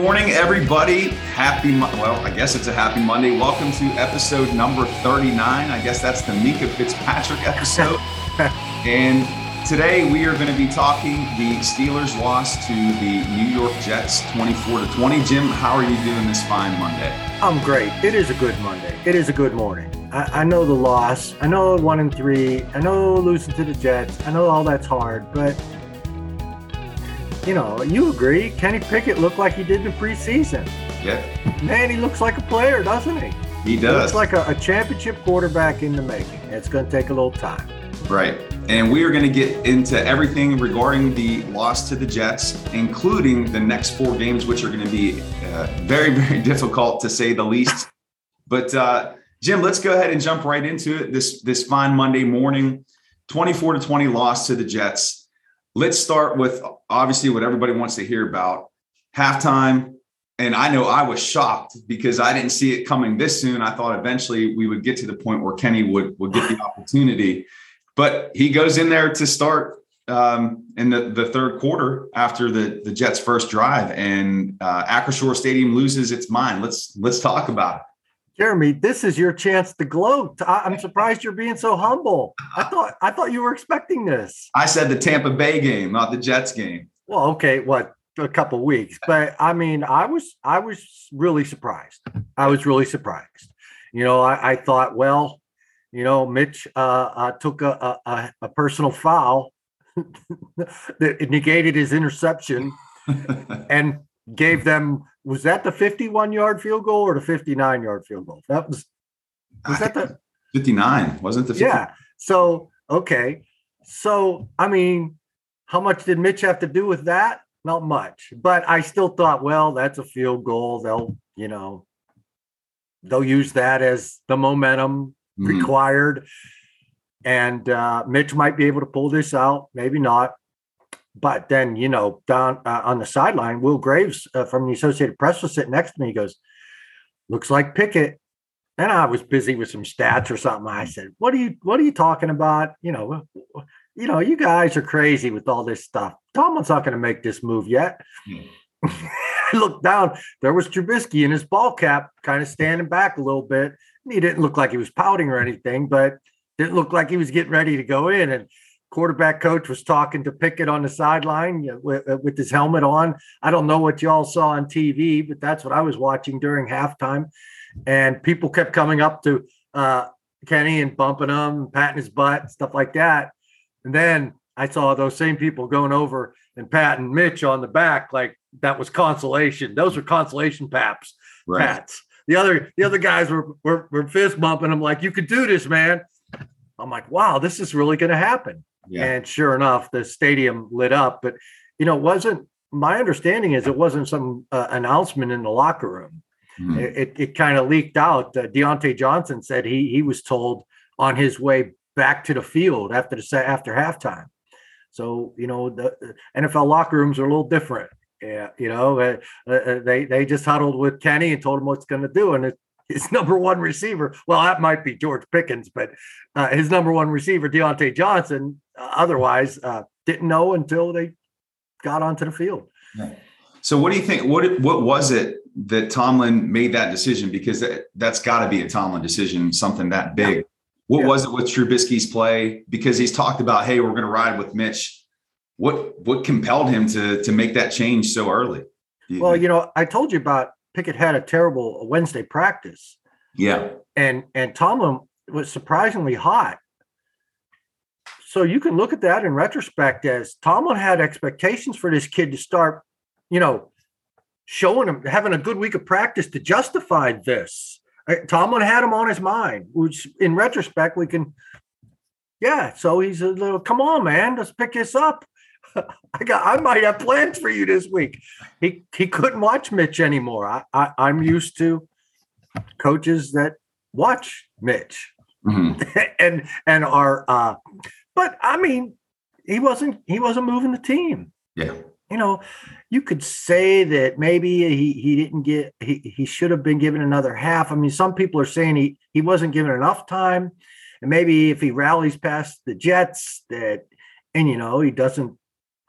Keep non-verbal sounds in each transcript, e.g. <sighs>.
morning, everybody. Happy, well, I guess it's a happy Monday. Welcome to episode number 39. I guess that's the Minkah Fitzpatrick episode. <laughs> and today we are going to be talking the Steelers loss to the New York Jets 24 to 20. Jim, how are you doing this fine Monday? I'm great. It is a good Monday. It is a good morning. I, I know the loss. I know one and three. I know losing to the Jets. I know all that's hard, but you know, you agree. Kenny Pickett looked like he did in the preseason. Yeah. Man, he looks like a player, doesn't he? He does. He looks like a, a championship quarterback in the making. It's going to take a little time. Right. And we are going to get into everything regarding the loss to the Jets, including the next four games, which are going to be uh, very, <laughs> very difficult to say the least. But uh, Jim, let's go ahead and jump right into it. This this fine Monday morning, 24 to 20 loss to the Jets let's start with obviously what everybody wants to hear about halftime. And I know I was shocked because I didn't see it coming this soon. I thought eventually we would get to the point where Kenny would would get the <sighs> opportunity, but he goes in there to start um, in the, the third quarter after the the Jets' first drive, and uh, Stadium loses its mind. Let's let's talk about it. Jeremy, this is your chance to gloat. I'm surprised you're being so humble. I <laughs> thought I thought you were expecting this. I said the Tampa Bay game, not the Jets game. Well, okay, what a couple weeks, but I mean, I was I was really surprised. I was really surprised. You know, I, I thought, well, you know, Mitch uh, uh, took a, a, a personal foul <laughs> that negated his interception <laughs> and gave them was that the 51 yard field goal or the 59 yard field goal? That was was that the 59, wasn't the 50? Yeah. So, okay. So, I mean, how much did Mitch have to do with that? Not much. But I still thought, well, that's a field goal. They'll, you know, they'll use that as the momentum mm. required. And uh, Mitch might be able to pull this out, maybe not. But then, you know, down uh, on the sideline, Will Graves uh, from the Associated Press was sitting next to me. He goes, "Looks like Pickett." And I was busy with some stats or something. I said, "What are you? What are you talking about? You know, you know, you guys are crazy with all this stuff. Tomlin's not going to make this move yet." Hmm. <laughs> I looked down. There was Trubisky in his ball cap, kind of standing back a little bit. He didn't look like he was pouting or anything, but didn't look like he was getting ready to go in. And quarterback coach was talking to Pickett on the sideline with, uh, with, his helmet on. I don't know what y'all saw on TV, but that's what I was watching during halftime. And people kept coming up to uh, Kenny and bumping him, patting his butt, stuff like that. And then I saw those same people going over and patting Mitch on the back like that was consolation. Those were consolation paps, right. pats. The other the other guys were, were were fist bumping. I'm like, you could do this, man. I'm like, wow, this is really going to happen. Yeah. And sure enough, the stadium lit up. But you know, it wasn't my understanding is it wasn't some uh, announcement in the locker room. Mm-hmm. It, it, it kind of leaked out. Uh, Diontae Johnson said he he was told on his way back to the field after the set after halftime. So you know the, NFL locker rooms are a little different. Yeah, you know uh, uh, they they just huddled with Kenny and told him what's going to do, and it, his <laughs> number one receiver. Well, that might be George Pickens, but uh, his number one receiver, Diontae Johnson, uh, otherwise uh, didn't know until they got onto the field. Yeah. So, what do you think? What what was it that Tomlin made that decision? Because that, that's got to be a Tomlin decision, something that big. Yeah. What yeah. was it with Trubisky's play? Because he's talked about, hey, we're going to ride with Mitch. What what compelled him to to make that change so early? well, you know, I told you about Pickett had a terrible Wednesday practice. Yeah. And and Tomlin was surprisingly hot. So you can look at that in retrospect as Tomlin had expectations for this kid to start, you know, showing him having a good week of practice to justify this. Uh, Tomlin had him on his mind, which in retrospect we can, yeah. So he's a little, come on, man, let's pick this up. <laughs> I got I might have plans for you this week. He he couldn't watch Mitch anymore. I, I I'm used to coaches that watch Mitch mm-hmm. <laughs> and and are uh but I mean he wasn't he wasn't moving the team. Yeah. You know, you could say that maybe he he didn't get he he should have been given another half. I mean, some people are saying he he wasn't given enough time. And maybe if he rallies past the Jets that and you know he doesn't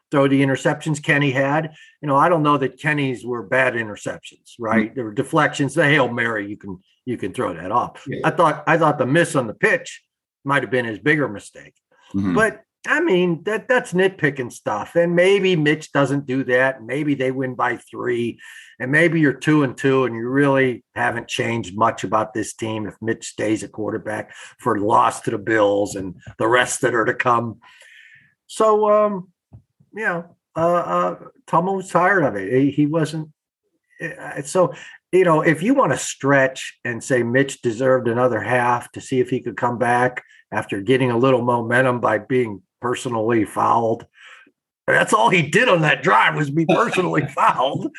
throw the interceptions Kenny had. You know, I don't know that Kenny's were bad interceptions, right? Mm-hmm. There were deflections. The hail mary, you can you can throw that off. Yeah. I thought I thought the miss on the pitch might have been his bigger mistake, mm-hmm. but I mean that that's nitpicking stuff. And maybe Mitch doesn't do that. Maybe they win by three, and maybe you're two and two, and you really haven't changed much about this team if Mitch stays a quarterback for loss to the Bills and the rest that are to come. So um, you know, uh, uh was tired of it. He, he wasn't uh, so you know, if you want to stretch and say Mitch deserved another half to see if he could come back after getting a little momentum by being personally fouled. That's all he did on that drive was be personally <laughs> fouled.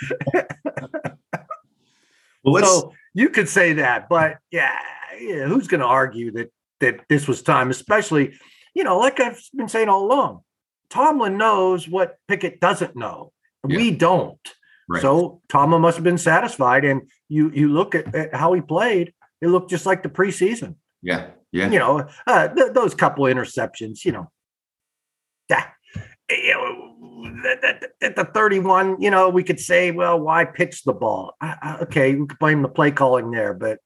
well, so you could say that, but yeah, yeah who's going to argue that that this was time? Especially, you know, like I've been saying all along, Tomlin knows what Pickett doesn't know. Yeah. We don't. Right. So Tomlin must have been satisfied. And you you look at, at, how he played; it looked just like the preseason. Yeah, yeah. You know, uh, th- those couple interceptions. You know, that, you know, at the 31, you know, we could say, well, why pitch the ball? I, I, okay, we could blame the play calling there, but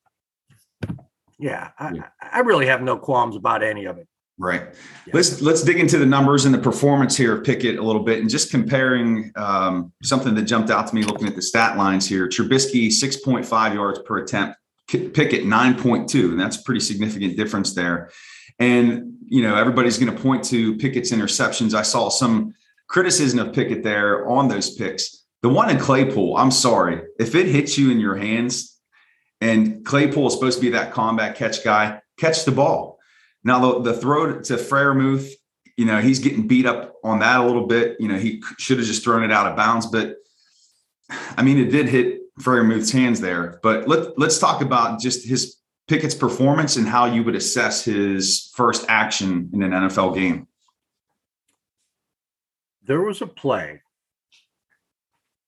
yeah, I, yeah. I really have no qualms about any of it. Right. Yeah. Let's let's dig into the numbers and the performance here of Pickett a little bit, and just comparing um, something that jumped out to me looking at the stat lines here. Trubisky six point five yards per attempt, Nine point two, and that's a pretty significant difference there. And you know, everybody's going to point to Pickett's interceptions. I saw some criticism of Pickett there on those picks. The one in Claypool, I'm sorry, if it hits you in your hands, and Claypool is supposed to be that combat catch guy, catch the ball. Now the, the throw to Freiermuth, you know, he's getting beat up on that a little bit. You know, he should have just thrown it out of bounds, but I mean, it did hit Freiermuth's hands there. But let let's talk about just his Pickett's performance and how you would assess his first action in an NFL game. There was a play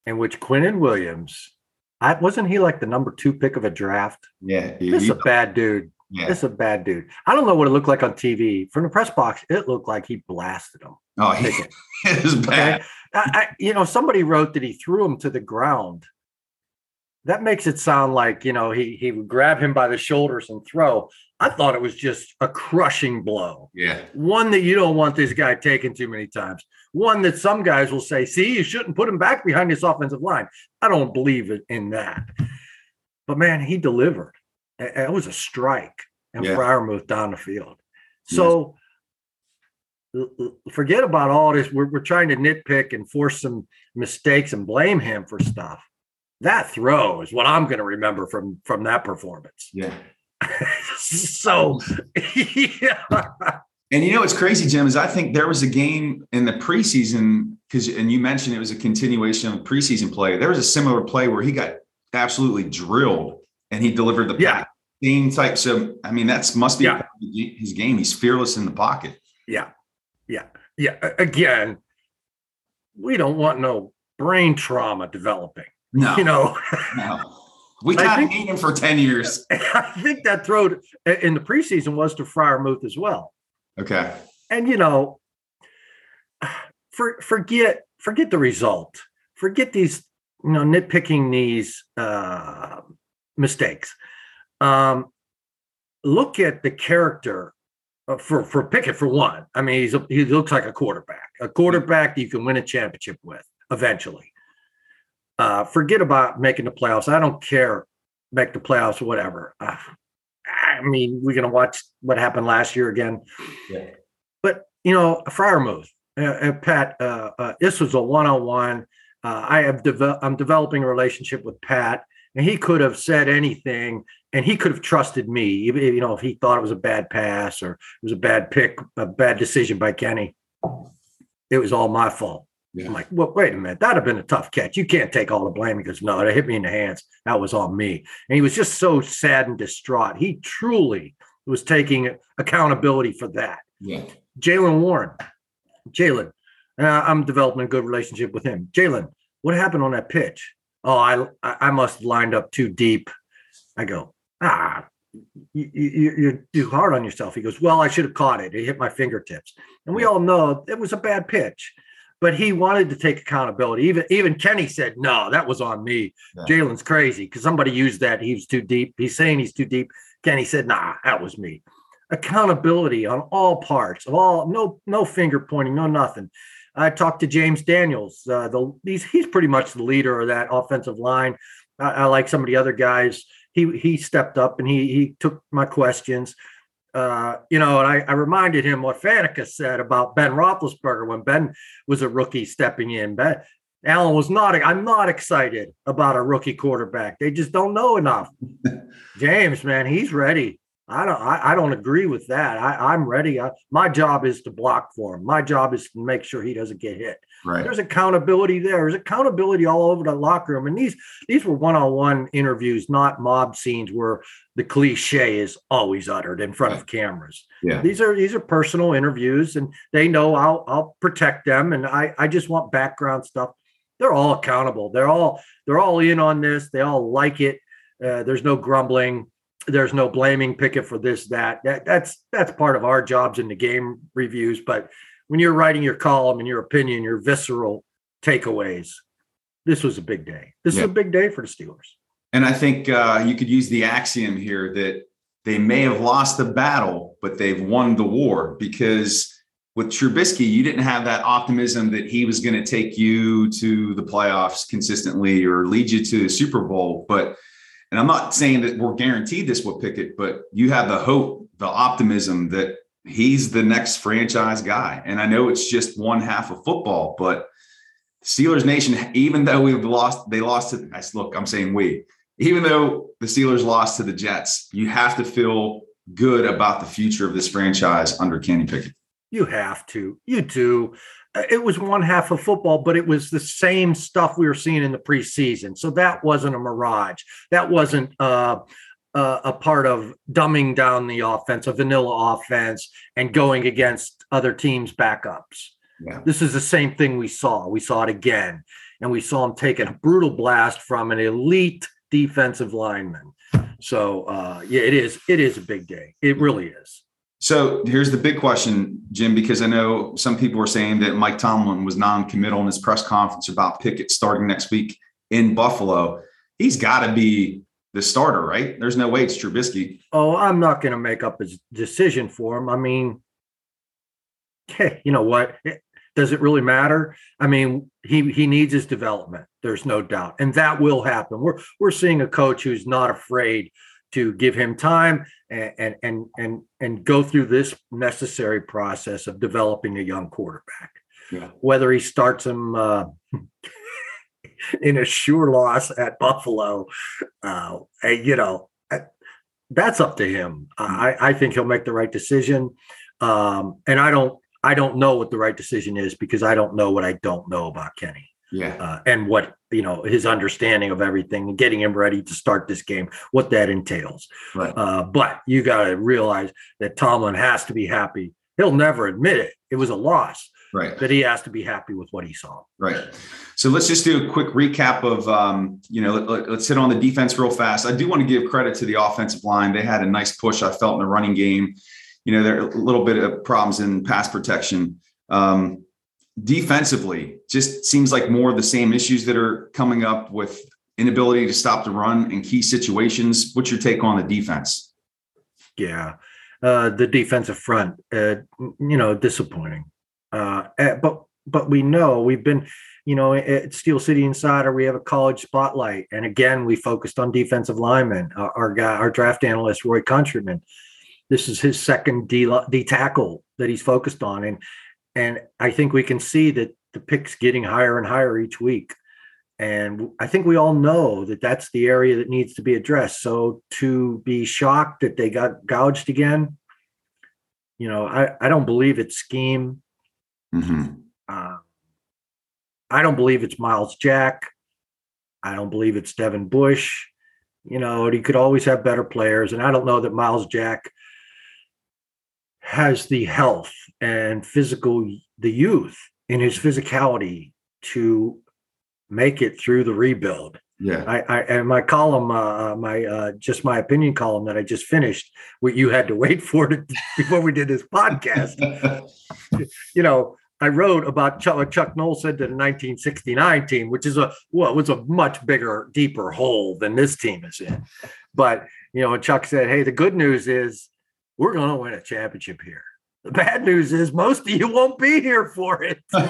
in which Quinnen Williams, I, wasn't he like the number two pick of a draft? Yeah, he, this is a bad dude. Yeah. This is a bad dude. I don't know what it looked like on TV. From the press box, it looked like he blasted him. Oh, he, <laughs> it was bad. Okay? I, I, you know, somebody wrote that he threw him to the ground that makes it sound like you know he he would grab him by the shoulders and throw. I thought it was just a crushing blow. Yeah, one that you don't want this guy taking too many times. One that some guys will say, "See, you shouldn't put him back behind this offensive line." I don't believe in that. But man, he delivered. It was a strike, and yeah. Freiermuth down the field. So. Yes forget about all this. We're, we're trying to nitpick and force some mistakes and blame him for stuff that throw is what I'm going to remember from from that performance. Yeah. <laughs> so, yeah. And you know what's crazy, Jim, is I think there was a game in the preseason because, and you mentioned it was a continuation of preseason play. There was a similar play where he got absolutely drilled and he delivered the yeah. same type. So, I mean, that's must be yeah. his game. He's fearless in the pocket. Yeah, yeah, yeah. Again, we don't want no brain trauma developing. No, you know, no. <laughs> We can't him for 10 years. <laughs> I think that throw in the preseason was to Freiermuth as well. Okay. And you know, <sighs> for, forget forget the result. Forget these, you know, nitpicking these uh, mistakes. Um, look at the character for for Pickett for one. I mean, he's a, he looks like a quarterback, a quarterback you can win a championship with eventually. Uh, forget about making the playoffs. I don't care, make the playoffs whatever. Uh, I mean, we're going to watch what happened last year again. Yeah. But, you know, Freiermuth, uh, Pat, uh, uh, this was a one on one. I have developed, I'm developing a relationship with Pat, and he could have said anything and he could have trusted me, even you know, if he thought it was a bad pass or it was a bad pick, a bad decision by Kenny. It was all my fault. Yeah. I'm like, well, wait a minute. That'd have been a tough catch. You can't take all the blame. He goes, no, it hit me in the hands. That was on me. And he was just so sad and distraught. He truly was taking accountability for that. Yeah. Jaylen Warren, Jaylen, uh, I'm developing a good relationship with him. Jaylen, what happened on that pitch? Oh, I I must have lined up too deep. I go, ah, you, you, you're too hard on yourself. He goes, well, I should have caught it. It hit my fingertips. And we all know it was a bad pitch. But he wanted to take accountability. Even even Kenny said, "No, that was on me. Yeah. Jaylen's crazy because somebody used that. He was too deep. He's saying he's too deep." Kenny said, "Nah, that was me." Accountability on all parts of all. No no finger pointing. No nothing. I talked to James Daniels. Uh, the he's he's pretty much the leader of that offensive line. I, I like some of the other guys. He he stepped up and he he took my questions. Uh, you know, and I, I reminded him what Faneca said about Ben Roethlisberger when Ben was a rookie stepping in. Ben Allen was not. I'm not excited about a rookie quarterback. They just don't know enough. <laughs> James, man, he's ready. I don't. I, I don't agree with that. I, I'm ready. I, my job is to block for him. My job is to make sure he doesn't get hit. Right. There's accountability there. There's accountability all over the locker room. And these these were one-on-one interviews, not mob scenes where the cliche is always uttered in front of cameras. Yeah. These are these are personal interviews, and they know I'll I'll protect them. And I I just want background stuff. They're all accountable. They're all they're all in on this. They all like it. Uh, there's no grumbling. There's no blaming Pickett for this that. That that's that's part of our jobs in the game reviews. But when you're writing your column and your opinion, your visceral takeaways, this was a big day. This Yeah. is a big day for the Steelers. And I think uh, you could use the axiom here that they may have lost the battle, but they've won the war because with Trubisky, you didn't have that optimism that he was going to take you to the playoffs consistently or lead you to the Super Bowl. But, and I'm not saying that we're guaranteed this with Pickett, but you have the hope, the optimism that he's the next franchise guy. And I know it's just one half of football, but Steelers Nation, even though we've lost, they lost to, I look, I'm saying we, even though the Steelers lost to the Jets, you have to feel good about the future of this franchise under Kenny Pickett. You have to. You do. Uh, It was one half of football, but it was the same stuff we were seeing in the preseason. So that wasn't a mirage. That wasn't uh, uh, a part of dumbing down the offense, a vanilla offense, and going against other teams' backups. Yeah. This is the same thing we saw. We saw it again, and we saw him take a brutal blast from an elite defensive lineman. So uh, yeah, it is. It is a big day. It really is. So here's the big question, Jim, because I know some people were saying that Mike Tomlin was non-committal in his press conference about Pickett starting next week in Buffalo. He's got to be the starter, right? There's no way it's Trubisky. Oh, I'm not going to make up his decision for him. I mean, <laughs> hey, you know what? It- does it really matter? I mean, he he needs his development. There's no doubt, and that will happen. We're we're seeing a coach who's not afraid to give him time and and and and, and go through this necessary process of developing a young quarterback. Yeah. Whether he starts him uh, <laughs> in a sure loss at Buffalo, uh, you know, eh, that's up to him. I, I think he'll make the right decision. Um, and I don't, I don't know what the right decision is because I don't know what I don't know about Kenny Yeah. uh, and what you know his understanding of everything and getting him ready to start this game, what that entails. Right. Uh, but you got to realize that Tomlin has to be happy. He'll never admit it. It was a loss, Right. but he has to be happy with what he saw. Right. So let's just do a quick recap of, um, you know, let, us hit on the defense real fast. I do want to give credit to the offensive line. They had a nice push, I felt, in the running game. You know, there are a little bit of problems in pass protection. Um, defensively, just seems like more of the same issues that are coming up with inability to stop the run in key situations. What's your take on the defense? Yeah, uh, the defensive front, uh, you know, disappointing. Uh, eh, but but we know we've been, you know, at Steel City Insider, we have a college spotlight, and again, we focused on defensive linemen. Our, our guy, our draft analyst, Roy Countryman, this is his second D, D tackle that he's focused on, and and I think we can see that the picks getting higher and higher each week. And I think we all know that that's the area that needs to be addressed. So to be shocked that they got gouged again, you know, I, I don't believe it's scheme. Mm-hmm. Uh, I don't believe it's Myles Jack. I don't believe it's Devin Bush. You know, he could always have better players. And I don't know that Myles Jack has the health and physical, the youth in his physicality to make it through the rebuild. Yeah. I, I and my column, uh, my uh, just my opinion column that I just finished, what you had to wait for to, before we did this podcast. <laughs> You know, I wrote about Chuck, what Chuck said to the 1969 team, which is a well, was a much bigger, deeper hole than this team is in. But you know, Chuck said, "Hey, the good news is we're going to win a championship here. The bad news is most of you won't be here for it." <laughs> so,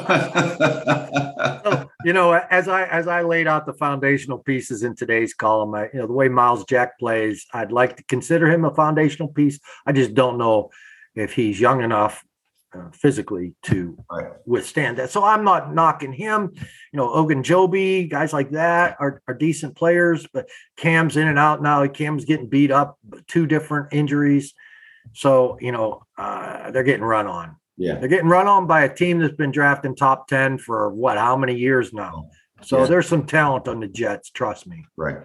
you know, as I as I laid out the foundational pieces in today's column, I, you know, the way Myles Jack plays, I'd like to consider him a foundational piece. I just don't know if he's young enough uh, physically to Right. withstand that. So I'm not knocking him. You know, Ogunjobi, guys like that are, are decent players, but Cam's in and out now. Cam's getting beat up, two different injuries. So, you know, uh, they're getting run on. yeah. They're getting run on by a team that's been drafting top 10 for what, how many years now? So Yeah. there's some talent on the Jets, trust me. Right.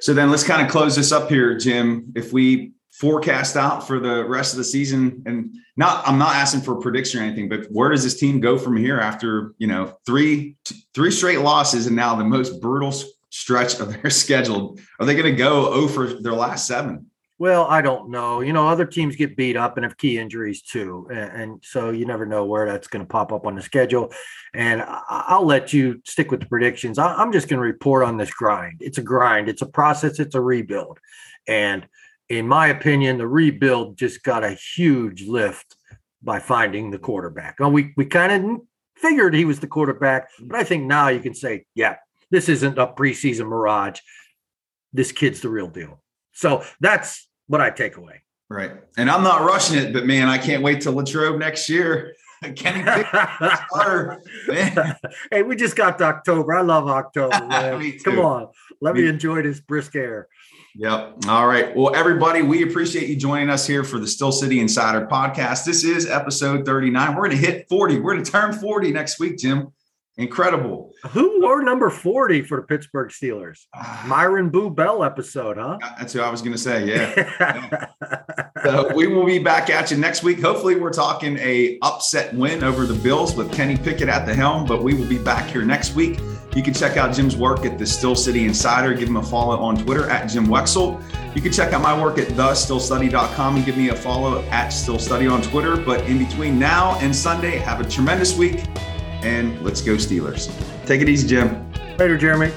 So then let's kind of close this up here, Jim. If we forecast out for the rest of the season, and not, I'm not asking for a prediction or anything, but where does this team go from here after you know three three straight losses and now the most brutal stretch of their <laughs> schedule? Are they going to go over their last seven? Well, I don't know. You know, other teams get beat up and have key injuries too. And, and so you never know where that's going to pop up on the schedule. And I, I'll let you stick with the predictions. I, I'm just going to report on this grind. It's a grind, it's a process, it's a rebuild. And in my opinion, the rebuild just got a huge lift by finding the quarterback. Well, we, we kind of figured he was the quarterback, mm. but I think now you can say, yeah, this isn't a preseason mirage. This kid's the real deal. So that's what I take away. Right. And I'm not rushing it, but man, I can't wait till Latrobe next year. <laughs> Kenny Pickett, <laughs> man. hey, we just got to October. I love October. <laughs> Come on, let me Me- enjoy this brisk air. Yep. All right. Well, everybody, we appreciate you joining us here for the Steel City Insider podcast. This is episode 39. We're going to hit 40. We're going to turn 40 next week, Jim. Incredible. Who wore number 40 for the Pittsburgh Steelers? Ah, Myron Boo Bell episode, huh? That's who I was going to say. Yeah. <laughs> So we will be back at you next week. Hopefully, we're talking a upset win over the Bills with Kenny Pickett at the helm. But we will be back here next week. You can check out Jim's work at the Steel City Insider. Give him a follow on Twitter at Jim Wexell. You can check out my work at thesteelstudy.com and give me a follow at Steel Study on Twitter. But in between now and Sunday, have a tremendous week and let's go Steelers. Take it easy, Jim. Later, Jeremy.